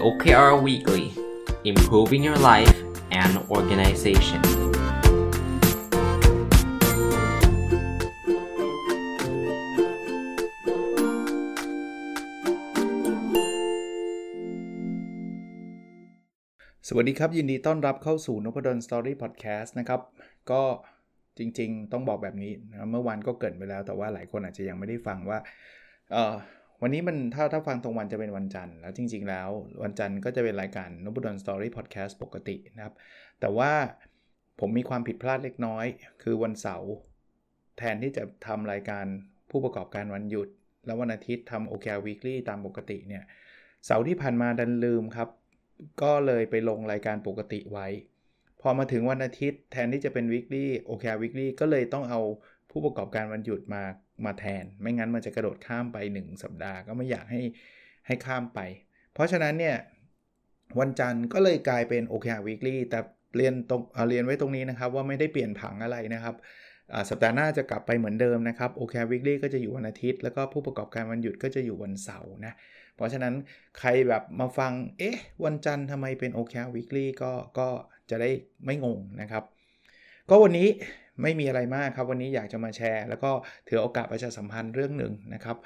OKR Weekly Improving Your Life and Organization สวัสดีครับ ยินดีต้อนรับเข้าสู่นพดลสตอรี่พอดแคสต์นะครับ ก็จริง ๆ ต้องบอกแบบนี้นะเมื่อวานก็เกิดไปแล้วแต่ว่าหลายคนอาจจะยังไม่ได้ฟังว่าเออ วันนี้มันถ้าถ้าฟังตรงวันจะเป็นวันจันทร์แล้วจริงๆแล้ว วันจันทร์ก็จะเป็นรายการนพดล Story Podcast ปกตินะครับ แต่ว่าผมมีความผิดพลาดเล็กน้อย คือวันเสาร์แทนที่จะทำรายการผู้ประกอบการวันหยุด แล้ววันอาทิตย์ทำ OKR Weekly ตามปกติเนี่ยเสาร์ที่ผ่านมาดันลืมครับ ก็เลยไปลงรายการปกติไว้ พอมาถึงวันอาทิตย์แทนที่จะเป็น weekly OKR weekly ก็เลยต้องเอา ผู้ประกอบการวันหยุดมามาแทน ไม่งั้นมันจะกระโดดข้ามไป 1 สัปดาห์ก็ไม่อยากให้ให้ข้ามไป เพราะฉะนั้นเนี่ยวันจันทร์ก็เลยกลายเป็น OKR weekly แต่เรียนตรงเอ่อเรียนไว้ตรงนี้นะครับ ว่าไม่ได้เปลี่ยนผังอะไรนะครับสัปดาห์หน้าจะกลับไปเหมือนเดิมนะครับ OKR weekly ก็จะอยู่วันอาทิตย์ แล้วก็ผู้ประกอบการวันหยุดก็จะอยู่วันเสาร์นะ เพราะฉะนั้นใครแบบมาฟัง เอ๊ะ วันจันทร์ทำไมเป็น OKR Weekly ก็ก็จะได้ไม่งงนะครับ ก็วันนี้ ไม่มีอะไรมากครับ วันนี้อยากจะมาแชร์ แล้วก็ถือโอกาสประชาสัมพันธ์เรื่องหนึ่งนะครับ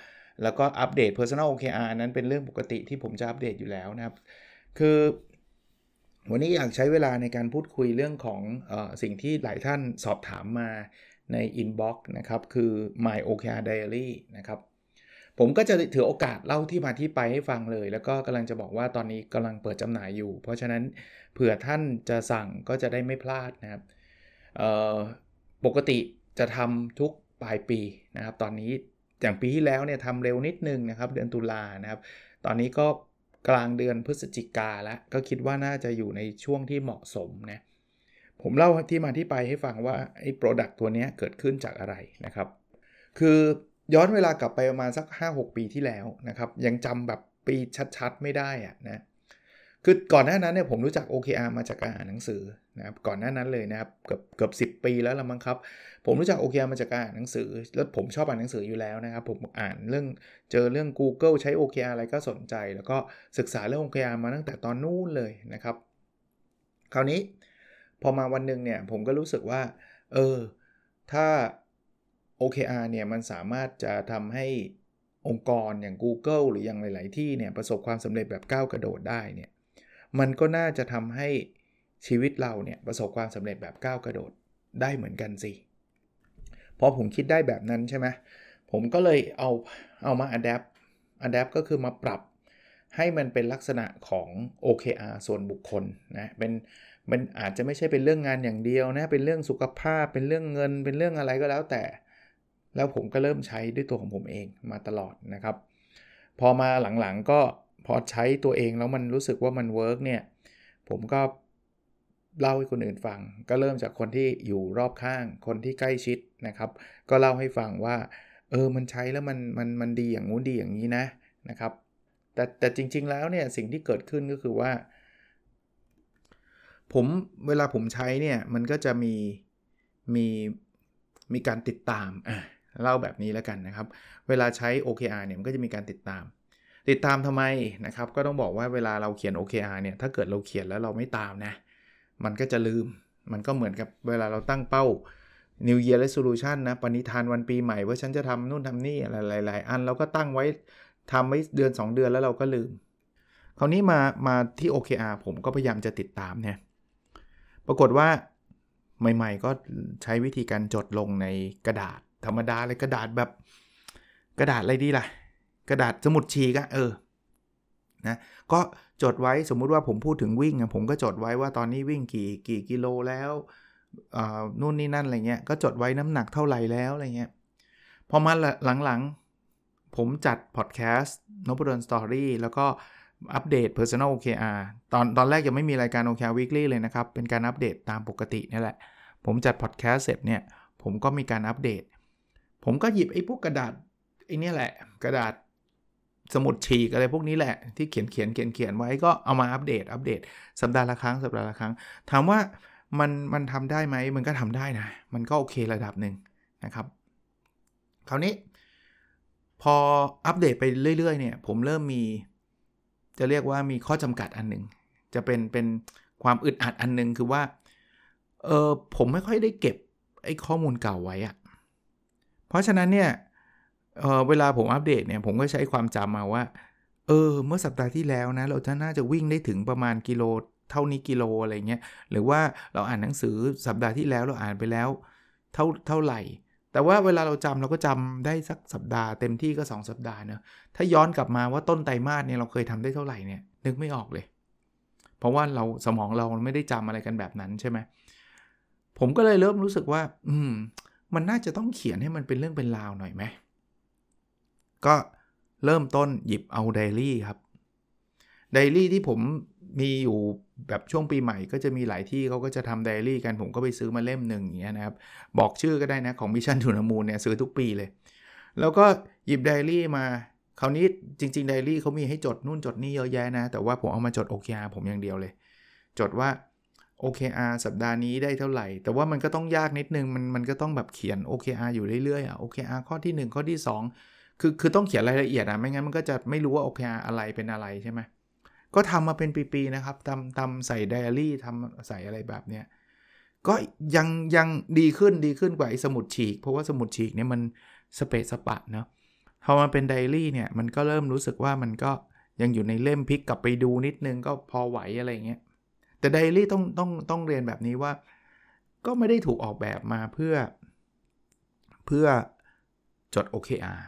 แล้วก็อัปเดต Personal OKR นั้นเป็นเรื่องปกติที่ผมจะอัปเดตอยู่แล้วนะครับ คือวันนี้อยากใช้เวลาในการพูดคุยเรื่องของอสิ่งที่หลายท่านสอบถามมาใน Inbox นะครับ คือ My OKR Diary นะครับ ผมก็จะถือโอกาสเล่าที่มาที่ไปให้ฟังเลย แล้วก็กำลังจะบอกว่าตอนนี้กำลังเปิดจำหน่ายอยู่ เพราะฉะนั้นเผื่อท่านจะสั่งก็จะได้ไม่พลาดนะครับ ปกติจะทำทุกปลายปีนะครับ ตอนนี้อย่างปีที่แล้วเนี่ยทำเร็วนิดนึงนะครับ เดือนตุลานะครับ ตอนนี้ก็กลางเดือนพฤศจิกาแล้วก็คิดว่าน่าจะอยู่ในช่วงที่เหมาะสมนะผมเล่าที่มาที่ไปให้ฟังว่าไอ้โปรดักต์ตัวนี้เกิดขึ้นจากอะไรนะครับ คือย้อนเวลากลับไปประมาณสัก 5-6 ปีที่แล้วนะครับ ยังจำแบบปีชัดๆ ไม่ได้อะนะคือก่อนหน้านั้นเนี่ยผมรู้จัก OKR มาจากการอ่านหนังสือ นะครับก่อนหน้านั้นเลยนะครับเกือบเกือบสิปีแล้วละมั้งครับ ผมรู้จัก OKR มาจากการอ่านหนังสือ แล้วผมชอบอ่านหนังสืออยู่แล้วนะครับ ผมอ่านเรื่องเจอเรื่อง Google ใช้ OKR อะไรก็สนใจ แล้วก็ศึกษาเรื่อง OKR มาตั้งแต่ตอนนู้นเลยนะครับ คราวนี้พอมาวันหนึ่งเนี่ยผมก็รู้สึกว่า เออ ถ้า OKR เนี่ยมันสามารถจะทำให้องค์กรอย่าง Google หรืออย่างหลาย ๆ ที่เนี่ยประสบความสำเร็จแบบก้าวกระโดดได้เนี่ยมันก็น่าจะทำให้ ชีวิตเราเนี่ยประสบความสำเร็จแบบก้าวกระโดดได้เหมือนกันสิพอผมคิดได้แบบนั้นใช่ไหมผมก็เลยเอาเอามา adapt adapt ก็คือมาปรับให้มันเป็นลักษณะของ OKR ส่วนบุคคลนะเป็นมันอาจจะไม่ใช่เป็นเรื่องงานอย่างเดียวนะ เป็นเรื่องสุขภาพ เป็นเรื่องเงิน เป็นเรื่องอะไรก็แล้วแต่ แล้วผมก็เริ่มใช้ด้วยตัวของผมเองมาตลอดนะครับ พอมาหลังๆก็พอใช้ตัวเองแล้วมันรู้สึกว่ามันเวิร์กเนี่ย ผมก็ เล่าให้คนอื่นฟัง ก็เริ่มจากคนที่อยู่รอบข้าง คนที่ใกล้ชิดนะครับ ก็เล่าให้ฟังว่า เออมันใช้แล้วมันมันมันดีอย่างงู้นดีอย่างนี้นะนะครับ แต่แต่จริง ๆ แล้วเนี่ยสิ่งที่เกิดขึ้นก็คือว่า ผมเวลาผมใช้เนี่ยมันก็จะมีมีมีการติดตามอะเล่าแบบนี้แล้วกันนะครับ เวลาใช้ OKR เนี่ยมันก็จะมีการติดตาม ติดตามทำไมนะครับ ก็ต้องบอกว่าเวลาเราเขียน OKR เนี่ยถ้าเกิดเราเขียนแล้วเราไม่ตามนะ มันก็จะลืม มันก็เหมือนกับเวลาเราตั้งเป้า New Year Resolution นะปณิธานวันปีใหม่ว่าฉันจะทำนู่นทำนี่อะไรหลายๆอันเราก็ตั้งไว้ทำไว้เดือน 2 เดือนแล้วเราก็ลืม คราวนี้มามาที่ OKR ผมก็พยายามจะติดตามเนี่ยปรากฏว่าใหม่ ๆ ก็ใช้วิธีการจดลงในกระดาษธรรมดาเลยกระดาษแบบ กระดาษอะไรดีล่ะ กระดาษสมุดฉีกอะเออ นะก็จดไว้สมมุติว่าผมพูดถึงวิ่งผมก็จดไว้ว่าตอนนี้วิ่งกี่กี่กิโลแล้วนู่นนี่นั่นอะไรเงี้ยก็จดไว้น้ำหนักเท่าไหร่แล้วอะไรเงี้ยพอมาหลังๆ ผมจัดพอดแคสต์นบดนสตอรี่แล้วก็อัปเดต Personal OKR ตอนตอนแรกยังไม่มีรายการ OKR Weekly เลยนะครับ เป็นการอัปเดตตามปกตินี่แหละ ผมจัดพอดแคสต์เสร็จเนี่ย ผมก็มีการอัปเดต ผมก็หยิบไอ้พวกกระดาษไอ้นี่แหละ กระดาษ สมุดฉีกอะไรพวกนี้แหละที่เขียนเขียนเขียนเขียนไว้ก็เอามาอัปเดตอัปเดตสัปดาห์ละครั้งสัปดาห์ละครั้ง ถามว่ามันมันทำได้ไหมมันก็ทำได้นะ มันก็โอเคระดับหนึ่งนะครับ คราวนี้พออัปเดตไปเรื่อยๆเนี่ยผมเริ่มมี จะเรียกว่ามีข้อจำกัดอันหนึ่งจะเป็นเป็นความอึดอัดอันหนึ่งคือว่าเออผมไม่ค่อยได้เก็บไอ้ข้อมูลเก่าไว้อะเพราะฉะนั้นเนี่ย เออเวลาผมอัปเดตเนี่ยผมก็ใช้ความจำมาว่า เออ เมื่อสัปดาห์ที่แล้วนะ เราจะน่าจะวิ่งได้ถึงประมาณกิโลเท่านี้กิโลอะไรเงี้ย หรือว่าเราอ่านหนังสือสัปดาห์ที่แล้วเราอ่านไปแล้ว เท่าเท่าไหร่ แต่ว่าเวลาเราจำเราก็จำได้สักสัปดาห์เต็มที่ก็ 2 สัปดาห์เนอะถ้าย้อนกลับมาว่าต้นไตรมาสเนี่ยเราเคยทำได้เท่าไหร่เนี่ยนึกไม่ออกเลย เพราะว่าเราสมองเราไม่ได้จำอะไรกันแบบนั้นใช่ไหมผมก็เลยเริ่มรู้สึกว่า อืม มันน่าจะต้องเขียนให้มันเป็นเรื่องเป็นราวหน่อยไหม ก็เริ่มต้นหยิบเอาไดรี่ครับไดรี่ที่ผมมีอยู่แบบช่วงปีใหม่ก็จะมีหลายที่เขาก็จะทำไดอารี่กันผมก็ไปซื้อมาเล่มหนึ่งอย่างเงี้ยนะครับ บอกชื่อก็ได้นะ ของ Mission To The Moon เนี่ยซื้อทุกปีเลย แล้วก็หยิบไดอารี่มาคราวนี้จริงๆไดอารี่เขามีให้จดนู่นจดนี่เยอะแยะนะ แต่ว่าผมเอามาจด OKR ผมอย่างเดียวเลย จดว่า OKR สัปดาห์นี้ได้เท่าไหร่ แต่ว่ามันก็ต้องยากนิดนึงมันมันก็ต้องแบบเขียน OKR อยู่เรื่อยๆอะ OKR ข้อที่ 1 ข้อที่ 2 คือคือต้องเขียนรายละเอียดอะไม่งั้นมันก็จะไม่รู้ว่า OKR อะไรเป็นอะไรใช่ไหมก็ทำมาเป็นปีๆนะครับทำทำใส่ไดอารี่ทำใส่อะไรแบบเนี้ยก็ยังยังดีขึ้นดีขึ้นกว่าไอ้สมุดฉีก เพราะว่าสมุดฉีกเนี่ยมันสเปซสปะเนาะพอมาเป็นไดอารี่เนี่ยมันก็เริ่มรู้สึกว่ามันก็ยังอยู่ในเล่มพลิกกลับไปดูนิดนึงก็พอไหวอะไรเงี้ยแต่ไดอารี่ต้องต้องต้องเรียนแบบนี้ว่า ก็ไม่ได้ถูกออกแบบมาเพื่อ เพื่อจด OKR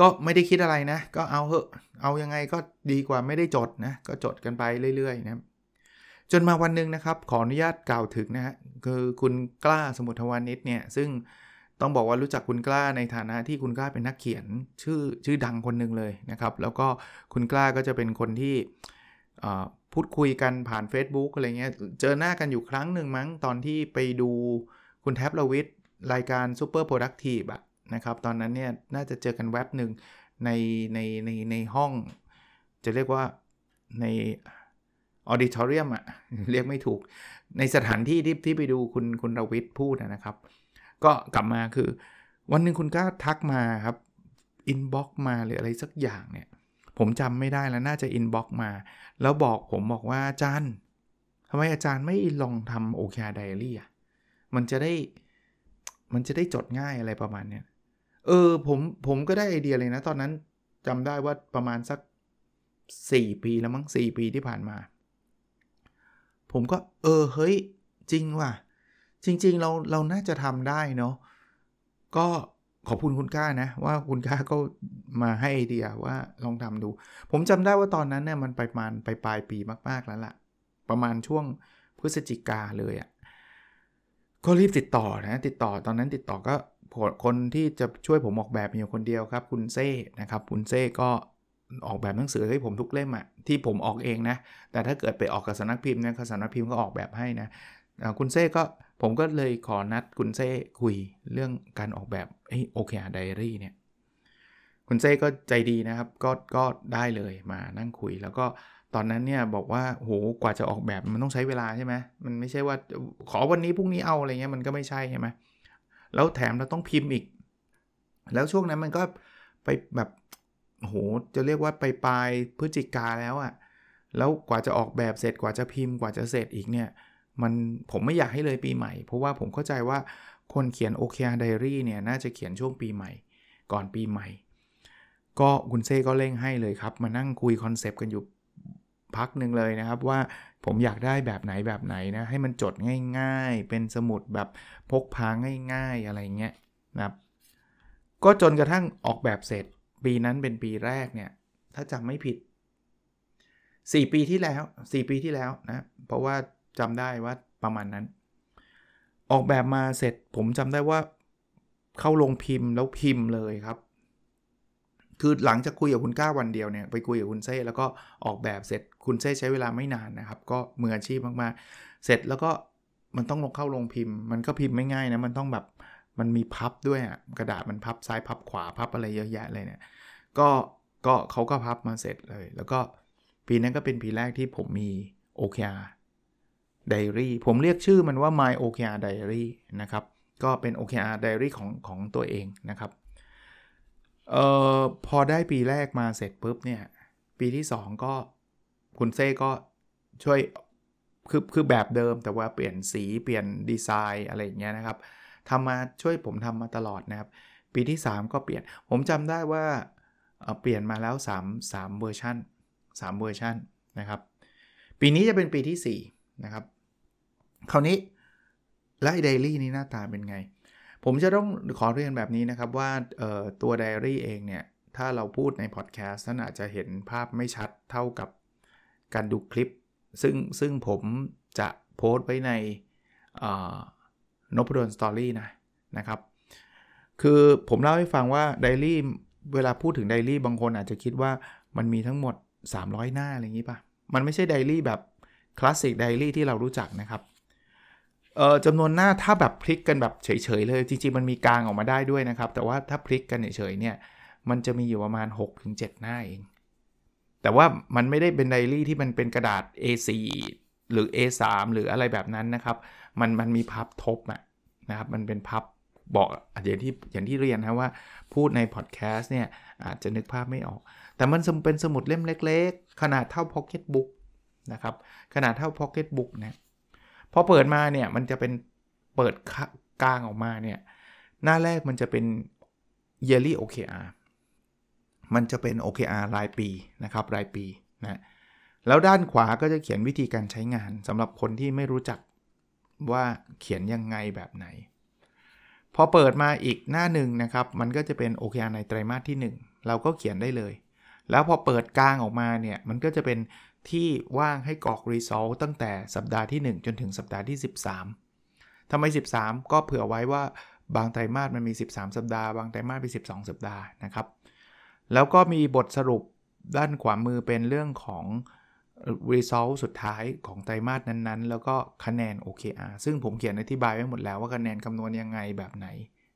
ก็ไม่ได้คิดอะไรนะ ก็เอาเหอะเอายังไงก็ดีกว่าไม่ได้จดนะ ก็จดกันไปเรื่อยๆนะจนมาวันหนึ่งนะครับ ขออนุญาตกล่าวถึงนะฮะคือคุณกล้าสมุทรวานิชเนี่ย ซึ่งต้องบอกว่ารู้จักคุณกล้าในฐานะที่คุณกล้าเป็นนักเขียนชื่อชื่อดังคนหนึ่งเลยนะครับ แล้วก็คุณกล้าก็จะเป็นคนที่พูดคุยกันผ่าน Facebook อะไรเงี้ย เจอหน้ากันอยู่ครั้งหนึ่งมั้งตอนที่ไปดูคุณแท็ป รวิศรายการ Super Productive อะ นะครับ ตอนนั้นเนี่ยน่าจะเจอกันแว็บหนึ่งในในในในห้อง จะเรียกว่าใน auditorium อะเรียกไม่ถูกในสถานที่ที่ที่ไปดูคุณคุณรวิทย์พูดนะครับ ก็กลับมาคือ วันหนึ่งคุณก็ทักมาครับ inbox มาหรืออะไรสักอย่างเนี่ย ผมจำไม่ได้แล้วน่าจะ inbox มา แล้วบอกผมบอกว่าอาจารย์ทำไมอาจารย์ไม่ลองทำโอเคไดอารี่อะมันจะได้มันจะได้จดง่ายอะไรประมาณเนี้ย เออผมผมก็ได้ไอเดียเลยนะ ตอนนั้นจำได้ว่าประมาณสัก 4 ปีแล้วมั้ง4ปีที่ผ่านมา ผมก็เออเฮ้ย จริงว่ะ จริง ๆ เราเราน่าจะทำได้เนาะก็ขอบคุณคุณก้านะ ว่าคุณก้าก็มาให้ไอเดียว่าลองทำดู ผมจำได้ว่าตอนนั้นเนี่ยมันไปประมาณไปปลายปีมาก ๆ แล้วละ่ะ ประมาณช่วงพฤศจิกาเลยอะ่ะก็รีบติดต่อนะ ติดต่อตอนนั้นติดต่อก็ คนที่จะช่วยผมออกแบบมีคนเดียวครับ คุณเซ่นะครับ คุณเซ่ก็ออกแบบหนังสือให้ผมทุกเล่มอะที่ผมออกเองนะ แต่ถ้าเกิดไปออกกับสำนักพิมพ์นะสำนักพิมพ์ก็ออกแบบให้นะคุณเซ่ก็ผมก็เลยขอนัดคุณเซ่คุยเรื่องการออกแบบไอ้โอเคไดอารี่เนี่ยคุณเซ่ก็ใจดีนะครับก็ก็ได้เลยมานั่งคุย แล้วก็ตอนนั้นเนี่ยบอกว่าโหกว่าจะออกแบบมันต้องใช้เวลาใช่ไหมมันไม่ใช่ว่าขอวันนี้พรุ่งนี้เอาอะไรเงี้ยมันก็ไม่ใช่ใช่ไหม แล้วแถมเราต้องพิมพ์อีก แล้วช่วงนั้นมันก็ไปแบบโหจะเรียกว่าไปปลายพฤศจิกาแล้วอะ่ะแล้วกว่าจะออกแบบเสร็จกว่าจะพิมพ์กว่าจะเสร็จอีกเนี่ยมันผมไม่อยากให้เลยปีใหม่ เพราะว่าผมเข้าใจว่าคนเขียน OKR Diary เนี่ยน่าจะเขียนช่วงปีใหม่ ก่อนปีใหม่ ก็คุณเซ่ก็เร่งให้เลยครับ มานั่งคุยคอนเซปต์กันอยู่ พักหนึ่งเลยนะครับว่าผมอยากได้แบบไหนแบบไหนนะให้มันจดง่ายๆ เป็นสมุดแบบพกพาง่าย ๆ อะไรเงี้ยนะครับก็จนกระทั่งออกแบบเสร็จ ปีนั้นเป็นปีแรกเนี่ย ถ้าจำไม่ผิด 4 ปีที่แล้ว 4 ปีที่แล้วนะเพราะว่าจำได้ว่าประมาณนั้น ออกแบบมาเสร็จผมจำได้ว่าเข้าลงพิมพ์แล้วพิมพ์เลยครับ คือหลังจากคุยกับคุณก้าวันเดียวเนี่ยไปคุยกับคุณเซ่แล้วก็ออกแบบเสร็จคุณเซ่ใช้เวลาไม่นานนะครับ ก็มืออาชีพมากๆ เสร็จแล้วก็มันต้องลงเข้าลงพิมพ์ มันก็พิมพ์ไม่ง่ายนะมันต้องแบบมันมีพับด้วยอะกระดาษมันพับซ้ายพับขวาพับอะไรเยอะแยะเลยเนี่ยก็ก็เขาก็พับมาเสร็จเลย แล้วก็ปีนั้นก็เป็นปีแรกที่ผมมี OKR Diary ผมเรียกชื่อมันว่า My OKR Diary นะครับก็เป็น OKR Diary ของของตัวเองนะครับ เอ่อพอได้ปีแรกมาเสร็จปุ๊บเนี่ยปีที่ 2 ก็คุณเซ่ก็ช่วยคือคือแบบเดิมแต่ว่าเปลี่ยนสีเปลี่ยนดีไซน์อะไรอย่างเงี้ยนะครับทำมาช่วยผมทำมาตลอดนะครับ ปีที่ 3 ก็เปลี่ยนผมจำได้ว่าเปลี่ยนมาแล้ว 3 3เวอร์ชัน3เวอร์ชันนะครับ ปีนี้จะเป็นปีที่ 4 นะครับ คราวนี้และไดอารี่นี้หน้าตาเป็นไง ผมจะต้องขอเรียนแบบนี้นะครับว่าตัวไดอารี่เองเนี่ย ถ้าเราพูดในพอดแคสต์ท่านอาจจะเห็นภาพไม่ชัดเท่ากับการดูคลิป ซึ่งซึ่งผมจะโพสต์ไว้ในนพดลสตอรี่นะนะครับ คือผมเล่าให้ฟังว่าไดอารี่เวลาพูดถึงไดอารี่บางคนอาจจะคิดว่ามันมีทั้งหมด 300 หน้าอะไรอย่างนี้ปะมันไม่ใช่ไดอารี่แบบคลาสสิกไดอารี่ที่เรารู้จักนะครับ เอ่อจำนวนหน้าถ้าแบบพลิกกันแบบเฉยๆเลย จริงๆมันมีกางออกมาได้ด้วยนะครับ แต่ว่าถ้าพลิกกันเฉยๆเนี่ย มันจะมีอยู่ประมาณ 6-7 หน้าเอง แต่ว่ามันไม่ได้เป็นไดอารี่ที่มันเป็นกระดาษ A4 หรือ A3 หรืออะไรแบบนั้นนะครับ มันมันมีพับทบอะนะครับ มันเป็นพับบอกอย่างที่อย่างที่เรียนนะว่าพูดในพอดแคสต์เนี่ยอาจจะนึกภาพไม่ออก แต่มันเป็นสมุดเล่มเล็ก ๆ ขนาดเท่าพ็อกเก็ตบุ๊กนะครับ ขนาดเท่าพ็อกเก็ตบุ๊กนะ พอเปิดมาเนี่ยมันจะเป็นเปิดกางออกมาเนี่ยหน้าแรกมันจะเป็น yearly OKR มันจะเป็น OKR รายปีนะครับรายปีนะแล้วด้านขวาก็จะเขียนวิธีการใช้งานสำหรับคนที่ไม่รู้จักว่าเขียนยังไงแบบไหน พอเปิดมาอีกหน้าหนึ่งนะครับ มันก็จะเป็น OKR ในไตรมาสที่ 1 เราก็เขียนได้เลย แล้วพอเปิดกลางออกมาเนี่ยมันก็จะเป็น ที่ว่างให้กรอก result ตั้งแต่สัปดาห์ที่ 1 จนถึงสัปดาห์ที่ 13ทำไม 13 ก็เผื่อไว้ว่าบางไตรมาสมันมี 13 สัปดาห์ บางไตรมาสมี 12 สัปดาห์นะครับ แล้วก็มีบทสรุปด้านขวามือเป็นเรื่องของ result สุดท้ายของไตรมาสนั้นๆ แล้วก็คะแนน OKR ซึ่งผมเขียนอธิบายไว้หมดแล้วว่าคะแนนคำนวณยังไงแบบไหน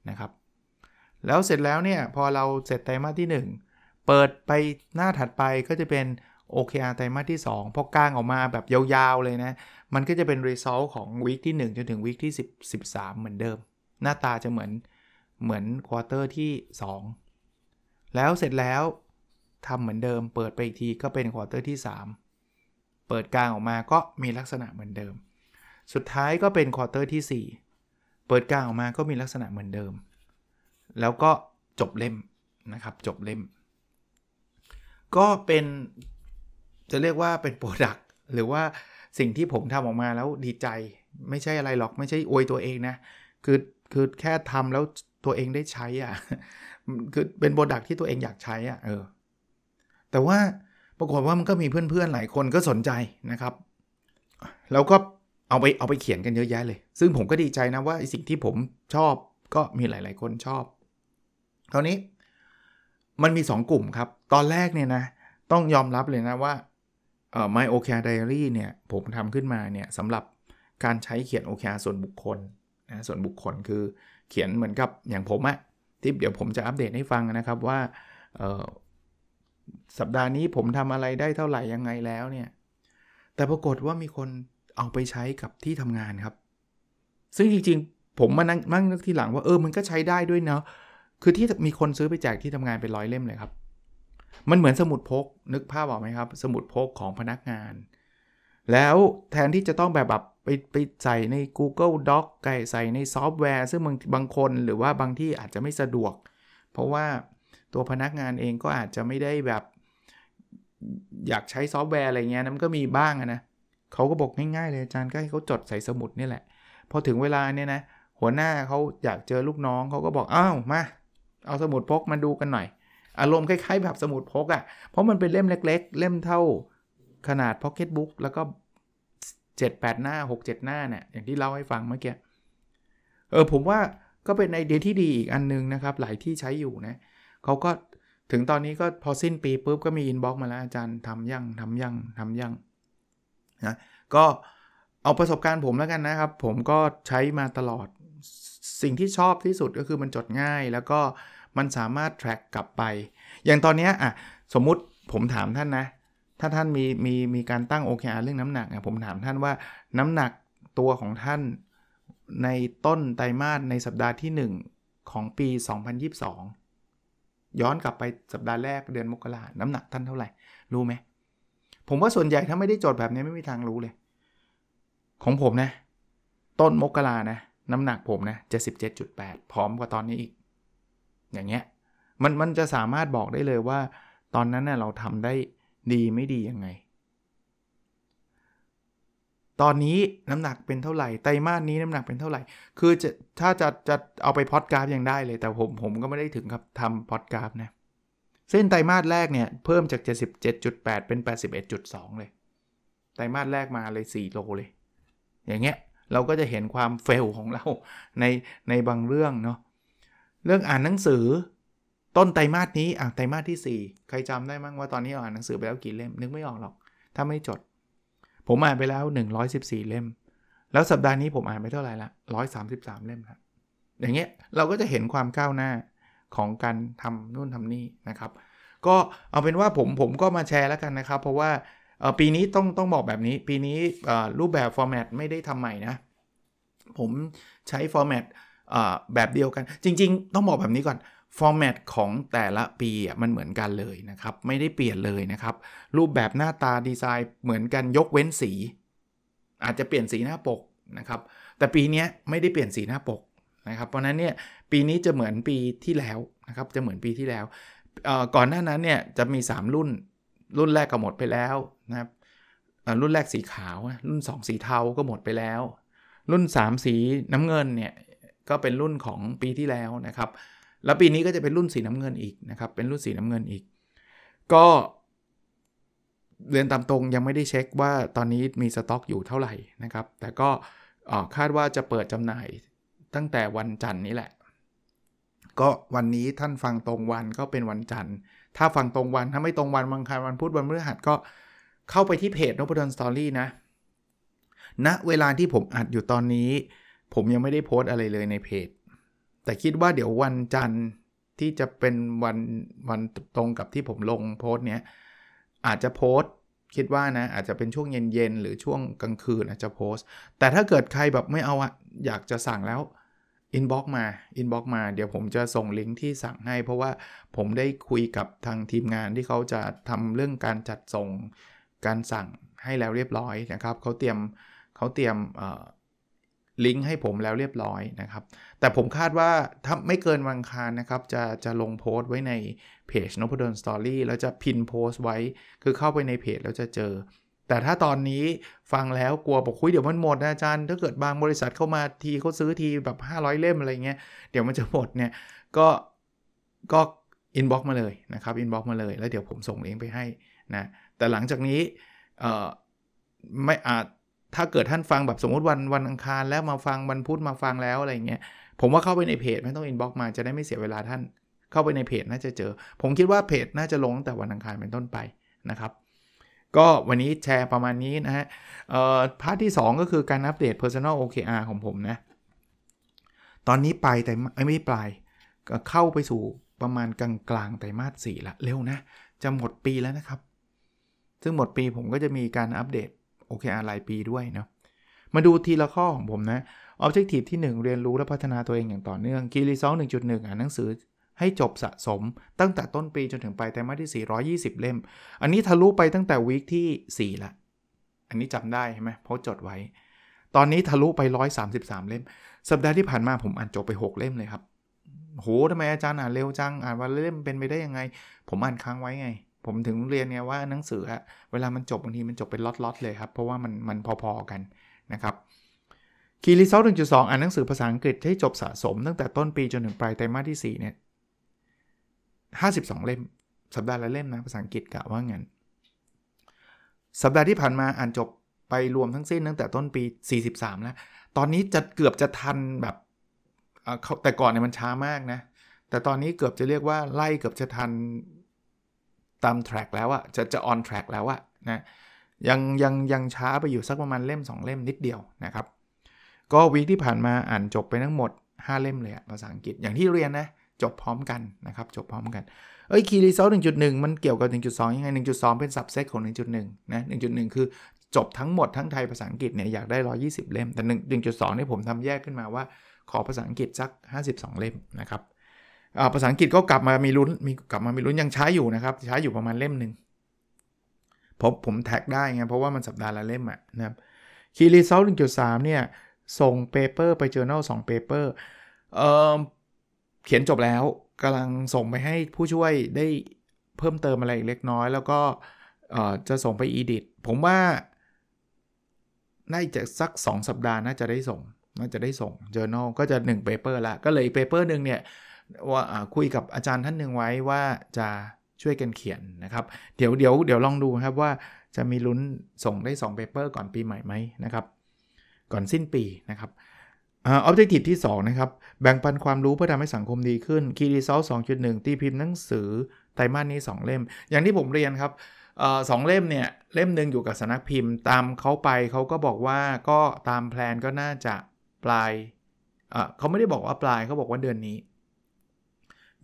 นะครับ แล้วเสร็จแล้วเนี่ยพอเราเสร็จไตรมาสที่ 1 เปิดไปหน้าถัดไปก็จะเป็น OKR ไตรมาสที่ 2 พอกลางออกมาแบบยาวๆเลยนะ มันก็จะเป็น result ของวีคที่ 1 จนถึงวีคที่10 13 เหมือนเดิม หน้าตาจะเหมือนเหมือน quarter ที่ 2 แล้วเสร็จแล้วทำเหมือนเดิม เปิดไปอีกทีก็เป็น quarter ที่ 3 เปิดกางออกมาก็มีลักษณะเหมือนเดิม สุดท้ายก็เป็น quarter ที่ 4 เปิดกางออกมาก็มีลักษณะเหมือนเดิม แล้วก็จบเล่มนะครับจบเล่ม ก็เป็น จะเรียกว่าเป็น product หรือว่าสิ่งที่ผมทำออกมาแล้วดีใจ ไม่ใช่อะไรหรอกไม่ใช่อวยตัวเองนะ คือคือแค่ทำแล้วตัวเองได้ใช้อะ่ะคือเป็นโปรดักที่ตัวเองอยากใช้อะ่ะเออแต่ว่าปรากฏว่ามันก็มีเพื่อนๆหลายคนก็สนใจนะครับ แล้วก็เอาไปเอาไปเขียนกันเยอะแยะเลย ซึ่งผมก็ดีใจนะว่าสิ่งที่ผมชอบก็มีหลาย ๆ คนชอบคราวนี้มันมี 2 กลุ่มครับ ตอนแรกเนี่ยนะ ต้องยอมรับเลยนะว่า My OKR Diary เนี่ยผมทำขึ้นมาเนี่ยสำหรับการใช้เขียน OKR ส่วนบุคคลนะส่วนบุคคลคือเขียนเหมือนกับอย่างผมอะที่เดี๋ยวผมจะอัปเดตให้ฟังนะครับว่าสัปดาห์นี้ผมทำอะไรได้เท่าไหร่ยังไงแล้วเนี่ยแต่ปรากฏว่ามีคนเอาไปใช้กับที่ทำงานครับ ซึ่งจริงๆ ผมมานั่งนั่งนึกทีหลังว่าเออมันก็ใช้ได้ด้วยเนาะคือที่มีคนซื้อไปแจกที่ทำงานเป็นร้อยเล่มเลยครับ มันเหมือนสมุดพกนึกภาพออกไหมครับ สมุดพกของพนักงาน แล้วแทนที่จะต้องแบบแบบไปไปใส่ใน Google Doc ไปใส่ในซอฟต์แวร์ ซึ่งบางบางคนหรือว่าบางที่อาจจะไม่สะดวก เพราะว่าตัวพนักงานเองก็อาจจะไม่ได้แบบ อยากใช้ซอฟต์แวร์อะไรเงี้ยนั้นก็มีบ้างนะเขาก็บอกง่ายๆเลยอาจารย์ก็ให้เขาจดใส่สมุดนี่แหละ พอถึงเวลาเนี่ยนะหัวหน้าเขาอยากเจอลูกน้องเขาก็บอกอ้าวมา เอาสมุดพกมาดูกันหน่อย อารมณ์คล้ายๆ แบบสมุดพกอะ่ะ เพราะมันเป็นเล่มเล็ก ๆ เล่มเท่าขนาดพ็อกเก็ตบุ๊กแล้วก็ 7-8 หน้า 6-7 หน้าเนี่ยอย่างที่เล่าให้ฟังเมื่อกี้เออผมว่าก็เป็นไอเดียที่ดีอีกอันนึงนะครับ หลายที่ใช้อยู่นะเขาก็ถึงตอนนี้ก็พอสิ้นปีปุ๊บก็มี inbox มาแล้วอาจารย์ทำยังทำยังทำยังนะก็เอาประสบการณ์ผมแล้วกันนะครับ ผมก็ใช้มาตลอดสิ่งที่ชอบที่สุดก็คือมันจดง่ายแล้วก็ มันสามารถ track กลับไป อย่างตอนนี้อะสมมุติผมถามท่านนะ ถ้าท่านมีมีมีการตั้ง OKR เรื่องน้ำหนักอะผมถามท่านว่าน้ำหนักตัวของท่านในต้นไตรมาสในสัปดาห์ที่ 1 ของปี 2022 ย้อนกลับไปสัปดาห์แรกเดือนมกราน้ำหนักท่านเท่าไหร่ รู้ไหม ผมว่าส่วนใหญ่ถ้าไม่ได้จดแบบนี้ไม่มีทางรู้เลย ของผมนะ ต้นมกรานะ น้ำหนักผมนะ77.8 พร้อมกว่าตอนนี้อีก อย่างเงี้ยมันมันจะสามารถบอกได้เลยว่า ตอนนั้นเนะ่ยเราทำได้ดีไม่ดียังไง ตอนนี้น้ำหนักเป็นเท่าไหร่ไตรมาสนี้น้ำหนักเป็นเท่าไหร่ คือจะถ้าจะจะเอาไปพอดกราฟยังได้เลย แต่ผมผมก็ไม่ได้ถึงกับทำพอดกราฟนะเส้นไตรมาสแรกเนี่ยเพิ่มจาก 77.8 เป็น 81.2 เลยไตรมาสแรกมาเลย 4 โลเลย อย่างเงี้ยเราก็จะเห็นความเฟลของเราในในบางเรื่องเนาะ เรื่องอ่านหนังสือ ต้นไตรมาสนี้อะไตรมาสที่ 4 ใครจำได้มั้งว่าตอนนี้อ่านหนังสือไปแล้วกี่เล่มนึกไม่ออกหรอก ถ้าไม่จด ผมอ่านไปแล้ว 114 เล่ม แล้วสัปดาห์นี้ผมอ่านไปเท่าไหร่ละ133 เล่มครับอย่างเงี้ยเราก็จะเห็นความก้าวหน้าของการทำนู่นทำนี่นะครับ ก็เอาเป็นว่าผมผมก็มาแชร์แล้วกันนะครับ เพราะว่าปีนี้ต้องต้องบอกแบบนี้ ปีนี้รูปแบบฟอร์แมตไม่ได้ทำใหม่นะ ผมใช้ฟอร์แมต แบบเดียวกัน จริง ๆ ต้องบอกแบบนี้ก่อนฟอร์แมตของแต่ละปีมันเหมือนกันเลยนะครับ ไม่ได้เปลี่ยนเลยนะครับ รูปแบบหน้าตาดีไซน์เหมือนกันยกเว้นสี อาจจะเปลี่ยนสีหน้าปกนะครับ แต่ปีนี้ไม่ได้เปลี่ยนสีหน้าปกนะครับ เพราะนั้นเนี่ยปีนี้จะเหมือนปีที่แล้วนะครับ จะเหมือนปีที่แล้ว ก่อนหน้านั้นเนี่ยจะมี 3 รุ่น รุ่นแรกก็หมดไปแล้วนะครับรุ่นแรกสีขาว รุ่น 2 สีเทาก็หมดไปแล้ว รุ่น 3 สีน้ำเงินเนี่ย ก็เป็นรุ่นของปีที่แล้วนะครับ แล้วปีนี้ก็จะเป็นรุ่นสีน้ำเงินอีกนะครับ เป็นรุ่นสีน้ำเงินอีก ก็เรียนตามตรงยังไม่ได้เช็คว่าตอนนี้มีสต็อกอยู่เท่าไหร่นะครับ แต่ก็คาดว่าจะเปิดจำหน่ายตั้งแต่วันจันทร์นี้แหละ ก็วันนี้ท่านฟังตรงวันก็เป็นวันจันทร์ ถ้าฟังตรงวันถ้าไม่ตรงวันวันคารวันพุธวันพฤหัสก็เข้าไปที่เพจนพดลสตอรี่นะณเวลาที่ผมอัดอยู่ตอนนี้ ผมยังไม่ได้โพสอะไรเลยในเพจ แต่คิดว่าเดี๋ยววันจันทร์ที่จะเป็นวันวันตรงกับที่ผมลงโพสต์เนี้ยอาจจะโพสต์คิดว่านะอาจจะเป็นช่วงเย็นๆหรือช่วงกลางคืนอาจจะโพสต์แต่ถ้าเกิดใครแบบไม่เอาอะอยากจะสั่งแล้ว inbox มา inbox มาเดี๋ยวผมจะส่งลิงก์ที่สั่งให้ เพราะว่าผมได้คุยกับทางทีมงานที่เขาจะทำเรื่องการจัดส่งการสั่งให้แล้วเรียบร้อยนะครับเขาเตรียมเขาเตรียม ลิงก์ให้ผมแล้วเรียบร้อยนะครับ แต่ผมคาดว่าถ้าไม่เกินวันอังคารนะครับ จะจะลงโพสต์ไว้ในเพจนพดลสตอรี่แล้วจะ pin โพสต์ไว้ คือเข้าไปในเพจแล้วจะเจอ แต่ถ้าตอนนี้ฟังแล้วกลัวบอกเฮ้ยเดี๋ยวมันหมดนะอาจารย์ ถ้าเกิดบางบริษัทเข้ามาทีเขาซื้อทีแบบ 500 เล่มอะไรเงี้ย เดี๋ยวมันจะหมดเนี่ย ก็ก็ inbox มาเลยนะครับ inbox มาเลย แล้วเดี๋ยวผมส่งลิงก์ไปให้นะ แต่หลังจากนี้เอ่อไม่อาจ ถ้าเกิดท่านฟังแบบสมมติวันวันอังคารแล้วมาฟังวันพุธมาฟังแล้วอะไรเงี้ยผมว่าเข้าไปในเพจไม่ต้อง inbox มาจะได้ไม่เสียเวลาท่าน เข้าไปในเพจน่าจะเจอ ผมคิดว่าเพจน่าจะลงตั้งแต่วันอังคารเป็นต้นไปนะครับ ก็วันนี้แชร์ประมาณนี้นะฮะอ่อ part ที่ 2 ก็คือการอัปเดต Personal OKR ของผมนะ ตอนนี้ไปแต่ไม่ปลายเข้าไปสู่ประมาณกลางกลางไตรมาสสี่ละเร็วนะ จะหมดปีแล้วนะครับ ซึ่งหมดปีผมก็จะมีการอัปเดต OKR รายปีด้วยเนาะมาดูทีละข้อของผมนะ Objective ที่ 1 เรียนรู้และพัฒนาตัวเองอย่างต่อเนื่อง Key Result 1.1 อ่านหนังสือให้จบสะสมตั้งแต่ต้นปีจนถึงปลายไตรมาสที่ 420 เล่ม อันนี้ทะลุไปตั้งแต่วีคที่ 4 ละ อันนี้จำได้ใช่ไหมเพราะจดไว้ ตอนนี้ทะลุไป 133 เล่ม สัปดาห์ที่ผ่านมาผมอ่านจบไป 6 เล่มเลยครับ โหทำไมอาจารย์อ่านเร็วจัง อ่านวันเล่มเป็นไปได้ยังไง ผมอ่านค้างไว้ไง ผมถึงเรียนเนี่ยว่าหนังสืออะเวลามันจบบางทีมันจบเป็นล็อตๆเลยครับ เพราะว่ามันมันพอๆกันนะครับคีรีเซลหนึ่งจุดสองอ่านหนังสือภาษาอังกฤษให้จบสะสมตั้งแต่ต้นปีจนถึงปลายไตรมาสที่ 4 เนี่ยห้าสิบสองเล่ม สัปดาห์ละเล่มนะภาษาอังกฤษกะว่างั้น สัปดาห์ที่ผ่านมาอ่านจบไปรวมทั้งสิ้นตั้งแต่ต้นปี 43 แล้ว ตอนนี้จะเกือบจะทันแบบแต่ก่อนเนี่ยมันช้ามากนะ แต่ตอนนี้เกือบจะเรียกว่าไล่เกือบจะทัน ตาม track แล้วอะจะจะ on track แล้วอะนะยังยังยังช้าไปอยู่สักประมาณเล่ม 2 เล่มนิดเดียวนะครับ ก็ week ที่ผ่านมาอ่านจบไปทั้งหมด 5 เล่มเลยภาษาอังกฤษอย่างที่เรียนนะจบพร้อมกันนะครับจบพร้อมกัน เอ้ย key result 1.1มันเกี่ยวกับ 1.2 ยังไง 1.2 เป็น subset ของ 1.1 นะ 1.1 คือจบทั้งหมดทั้งไทยภาษาอังกฤษเนี่ยอยากได้ 120 เล่ม แต่ 1.2 นี่ผมทำแยกขึ้นมาว่า ขอภาษาอังกฤษสัก 52 เล่มนะครับ ภาษาอังกฤษก็กลับมามีลุ้นมีกลับมามีลุ้นยังช้าอยู่นะครับ ช้าอยู่ประมาณเล่มหนึ่งผมผม track ได้ไงเพราะว่ามันสัปดาห์ละเล่มอะนะครับ key result หนึ่งจุดสามเนี่ย ส่ง paper ไป journal สอง paper เอ่อเขียนจบแล้วกำลังส่งไปให้ผู้ช่วยได้เพิ่มเติมอะไรเล็กน้อย แล้วก็จะส่งไปอีดิทผมว่าน่าจะสัก 2 สัปดาห์น่าจะได้ส่ง น่าจะได้ส่ง journal ก็จะ1 paper ละก็เลยเปเปอร์หนึ่งเนี่ย ว่าคุยกับอาจารย์ท่านหนึ่งไว้ว่าจะช่วยกันเขียนนะครับ เดี๋ยวเดี๋ยวเดี๋ยวลองดูครับว่าจะมีลุ้นส่งได้2 paper ก่อนปีใหม่ไหมนะครับ ก่อนสิ้นปีนะครับออบเจกตีที่ 2 นะครับ แบ่งปันความรู้เพื่อทำให้สังคมดีขึ้น Key Result 2.1ตีพิมพ์หนังสือไตรมาสนี้ 2 เล่ม อย่างที่ผมเรียนครับสองเล่มเนี่ย เล่มหนึ่งอยู่กับสนักพิมพ์ ตามเขาไปเขาก็บอกว่าก็ตามแพลนก็น่าจะปลายเขาไม่ได้บอกว่าปลายเขาบอกว่าเดือนนี้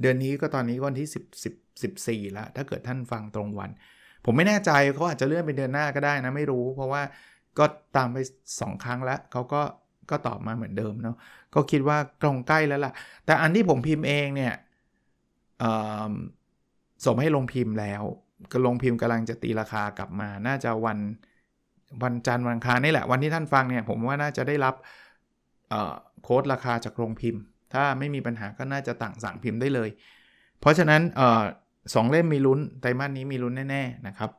เดือนนี้ก็ตอนนี้วันที่ 10 10 14แล้วถ้าเกิดท่านฟังตรงวัน ผมไม่แน่ใจเขาอาจจะเลื่อนเป็นเดือนหน้าก็ได้นะไม่รู้ เพราะว่าก็ตามไป 2 ครั้งแล้วเขาก็ก็ตอบมาเหมือนเดิมเนาะก็คิดว่าตรงใกล้แล้วล่ะ แต่อันที่ผมพิมพ์เองเนี่ยส่งให้โรงพิมพ์แล้วก็โรงพิมพ์กำลังจะตีราคากลับมา น่าจะวันวันจันทร์วันคารนี่แหละ วันที่ท่านฟังเนี่ยผมว่าน่าจะได้รับ quote ราคาจากโรงพิมพ์ ถ้าไม่มีปัญหาก็น่าจะต่างสั่งพิมพ์ได้เลย เพราะฉะนั้นสองเล่มมีลุ้นไตรมาสนี้มีลุ้นแน่ ๆ นะครับ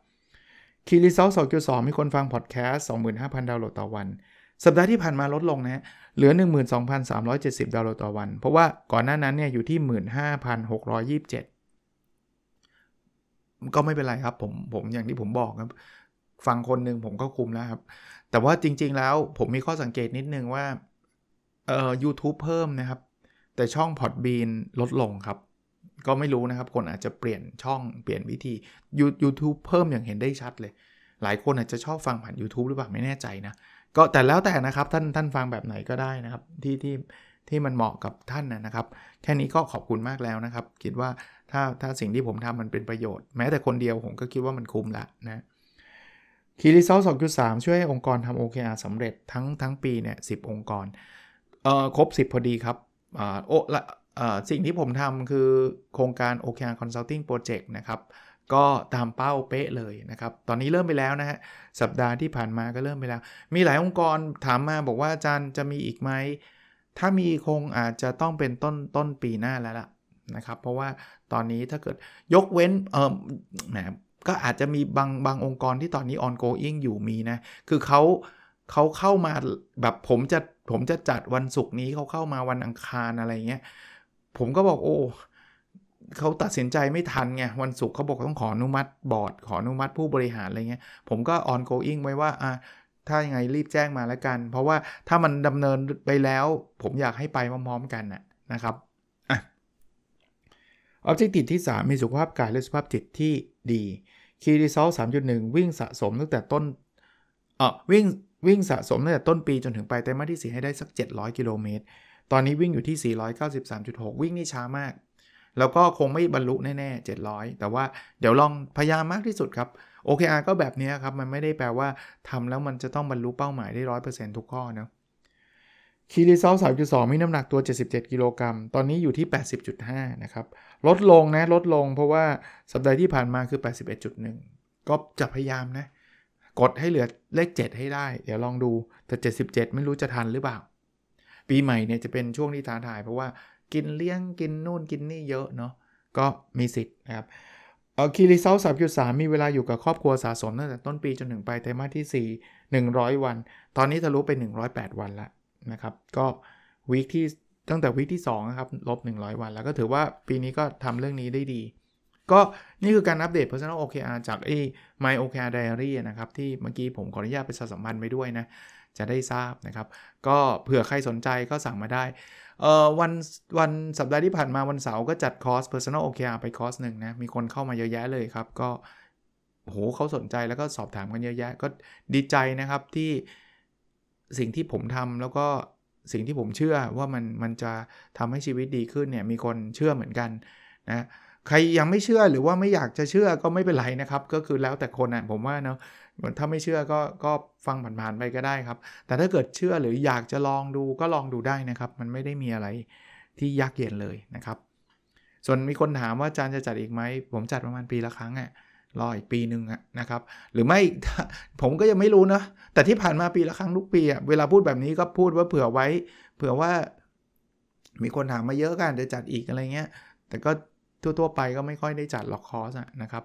key result สองจุดสองมีคนฟังพอดแคสต์สองหมื่นห้าพันดาวน์โหลดต่อวัน สัปดาห์ที่ผ่านมาลดลงนะฮะเหลือ 12,370 ดาวน์โหลดต่อวัน เพราะว่าก่อนหน้านั้นเนี่ยอยู่ที่ 15,627 ก็ไม่เป็นไรครับผมผมอย่างที่ผมบอกครับฟังคนหนึ่งผมก็คุมแล้วครับ แต่ว่าจริงๆแล้วผมมีข้อสังเกตนิดนึงว่าเอ่อ YouTube เพิ่มนะครับ แต่ช่อง Podbean ลดลงครับ ก็ไม่รู้นะครับ คนอาจจะเปลี่ยนช่องเปลี่ยนวิธี YouTube เพิ่มอย่างเห็นได้ชัดเลย หลายคนอาจจะชอบฟังผ่าน YouTube หรือเปล่าไม่แน่ใจนะ ก็แต่แล้วแต่นะครับท่านท่านฟังแบบไหนก็ได้นะครับ ที่ที่ที่มันเหมาะกับท่านนะครับ แค่นี้ก็ขอบคุณมากแล้วนะครับ คิดว่าถ้าถ้าสิ่งที่ผมทำมันเป็นประโยชน์ แม้แต่คนเดียวผมก็คิดว่ามันคุ้มละนะคีรีเซลสองจุดสามช่วยให้องค์กรทำ OKR สำเร็จทั้งทั้งปีเนี่ยสิองค์กร เอ่อ ครบ 10 พอดีครับ โอ้ละสิ่งที่ผมทำคือโครงการ OKR Consulting Project นะครับ ก็ตามเป้าเป๊ะเลยนะครับ ตอนนี้เริ่มไปแล้วนะฮะ สัปดาห์ที่ผ่านมาก็เริ่มไปแล้ว มีหลายองค์กรถามมาบอกว่าอาจารย์จะมีอีกไหม ถ้ามีคงอาจจะต้องเป็นต้นต้นปีหน้าแล้วล่ะนะครับ เพราะว่าตอนนี้ถ้าเกิดยกเว้นเออแหมก็อาจจะมีบางบางองค์กรที่ตอนนี้ ongoing อยู่มีนะ คือเขาเขาเข้ามาแบบผมจะ ผมจะจัดวันศุกร์นี้เขาเข้ามาวันอังคารอะไรเงี้ย ผมก็บอกโอ้เขาตัดสินใจไม่ทันไงวันศุกร์เขาบอกต้องขออนุมัติบอร์ดขออนุมัติผู้บริหารอะไรเงี้ย ผมก็ ongoing ไว้ว่าอ่าถ้ายังไงรีบแจ้งมาแล้วกัน เพราะว่าถ้ามันดำเนินไปแล้ว ผมอยากให้ไปพร้อมๆกันนะนะครับออบเจกตีที่ 3 มีสุขภาพกายและสุขภาพจิตที่ดีคีรีซอล3.1 วิ่งสะสมตั้งแต่ต้นเออวิ่ง วิ่งสะสมตั้งแต่ต้นปีจนถึงปลายไตรมาสที่ 4 ให้ได้สัก 700 กิโลเมตร ตอนนี้วิ่งอยู่ที่ 493.6 วิ่งนี่ช้ามาก แล้วก็คงไม่บรรลุแน่ๆ 700 แต่ว่าเดี๋ยวลองพยายามมากที่สุดครับ OKR ก็แบบนี้ครับ มันไม่ได้แปลว่าทำแล้วมันจะต้องบรรลุเป้าหมายได้ 100%ทุกข้อนะคีรีซอล3.2 มีน้ำหนักตัว 77 กิโลกรัม ตอนนี้อยู่ที่ 80.5 นะครับ ลดลงนะ ลดลงเพราะว่าสัปดาห์ที่ผ่านมาคือ 81.1 ก็จะพยายามนะ กดให้เหลือเลข 7 ให้ได้ เดี๋ยวลองดูแต่ 77 ไม่รู้จะทันหรือเปล่า ปีใหม่เนี่ยจะเป็นช่วงที่ท้าทาย เพราะว่ากินเลี้ยงกินนู่นกินนี่เยอะเนาะก็มีสิทธิ์นะครับคีรีเซล3.3มีเวลาอยู่กับครอบครัวสะสมตั้งแต่ต้นปีจนถึงปลายไตรมาสที่ 4 100 วัน ตอนนี้ทะลุไป 108 วันและนะครับ ก็วีคที่ตั้งแต่วีคที่2นะครับลบ100 วัน แล้วก็ถือว่าปีนี้ก็ทำเรื่องนี้ได้ดี ก็นี่คือการอัปเดต Personal OKR จากไอ้ My OKR Diary นะครับ ที่เมื่อกี้ผมขออนุญาตไปสัมพันธ์ไปด้วยนะ จะได้ทราบนะครับ ก็เผื่อใครสนใจก็สั่งมาได้เอ่อวันวันสัปดาห์ที่ผ่านมาวันเสาร์ก็จัดคอร์ส Personal OKR ไปคอร์สหนึ่งนะ มีคนเข้ามาเยอะแยะเลยครับ ก็โหเขาสนใจแล้วก็สอบถามกันเยอะแยะ ก็ดีใจนะครับที่สิ่งที่ผมทำแล้วก็สิ่งที่ผมเชื่อว่ามันมันจะทำให้ชีวิตดีขึ้นเนี่ยมีคนเชื่อเหมือนกันนะ ใครยังไม่เชื่อหรือว่าไม่อยากจะเชื่อก็ไม่เป็นไรนะครับ ก็คือแล้วแต่คนอะผมว่าเนาะถ้าไม่เชื่อก็ก็ฟังผ่านๆไปก็ได้ครับ แต่ถ้าเกิดเชื่อหรืออยากจะลองดูก็ลองดูได้นะครับ มันไม่ได้มีอะไรที่ยากเย็นเลยนะครับ ส่วนมีคนถามว่าอาจารย์จะจัดอีกไหมผมจัดประมาณปีละครั้งอะ่ะรออีกปีหนึ่งนะครับ หรือไม่ผมก็ยังไม่รู้นะแต่ที่ผ่านมาปีละครั้งทุกปีอะเวลาพูดแบบนี้ก็พูดว่าเผื่อไว้ เผื่อว่า มีคนถามมาเยอะกันจะจัดอีกอะไรเงี้ย แต่ก็ ทั่วๆไปก็ไม่ค่อยได้จัดหรอกคอร์สนะครับ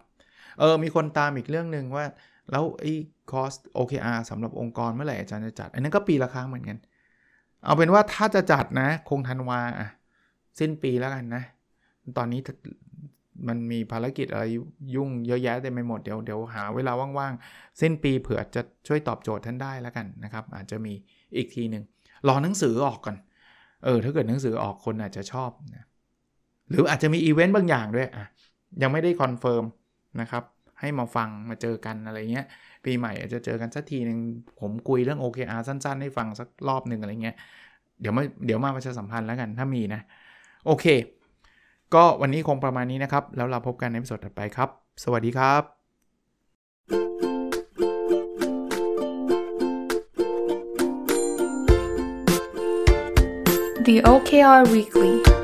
เออ มีคนตามอีกเรื่องหนึ่งว่า แล้วไอ้คอร์ส OKR สำหรับองค์กรเมื่อไหร่อาจารย์จะจัด อันนั้นก็ปีละครั้งเหมือนกัน เอาเป็นว่าถ้าจะจัดนะ คงธันวาอะสิ้นปีแล้วกันนะ ตอนนี้มันมีภารกิจอะไรยุ่งเยอะแยะเต็มไปหมดเดี๋ยวเดี๋ยวหาเวลาว่างๆสิ้นปีเผื่อจะช่วยตอบโจทย์ท่านได้แล้วกันนะครับ อาจจะมีอีกทีหนึ่งรอหนังสือออกก่อน เออถ้าเกิดหนังสือออกคนอาจจะชอบนะ หรืออาจจะมีอีเวนต์บางอย่างด้วยอะยังไม่ได้ confirm นะครับให้มาฟังมาเจอกันอะไรเงี้ยปีใหม่อาจจะเจอกันสักทีหนึ่งผมคุยเรื่อง OKR สั้น ๆ ให้ฟังสักรอบหนึ่งอะไรเงี้ยเดี๋ยวมาเดี๋ยวมาประชาสัมพันธ์แล้วกันถ้ามีนะ โอเค ก็วันนี้คงประมาณนี้นะครับ แล้วเราพบกันในสัปดาห์ถัดไปครับ สวัสดีครับ The OKR Weekly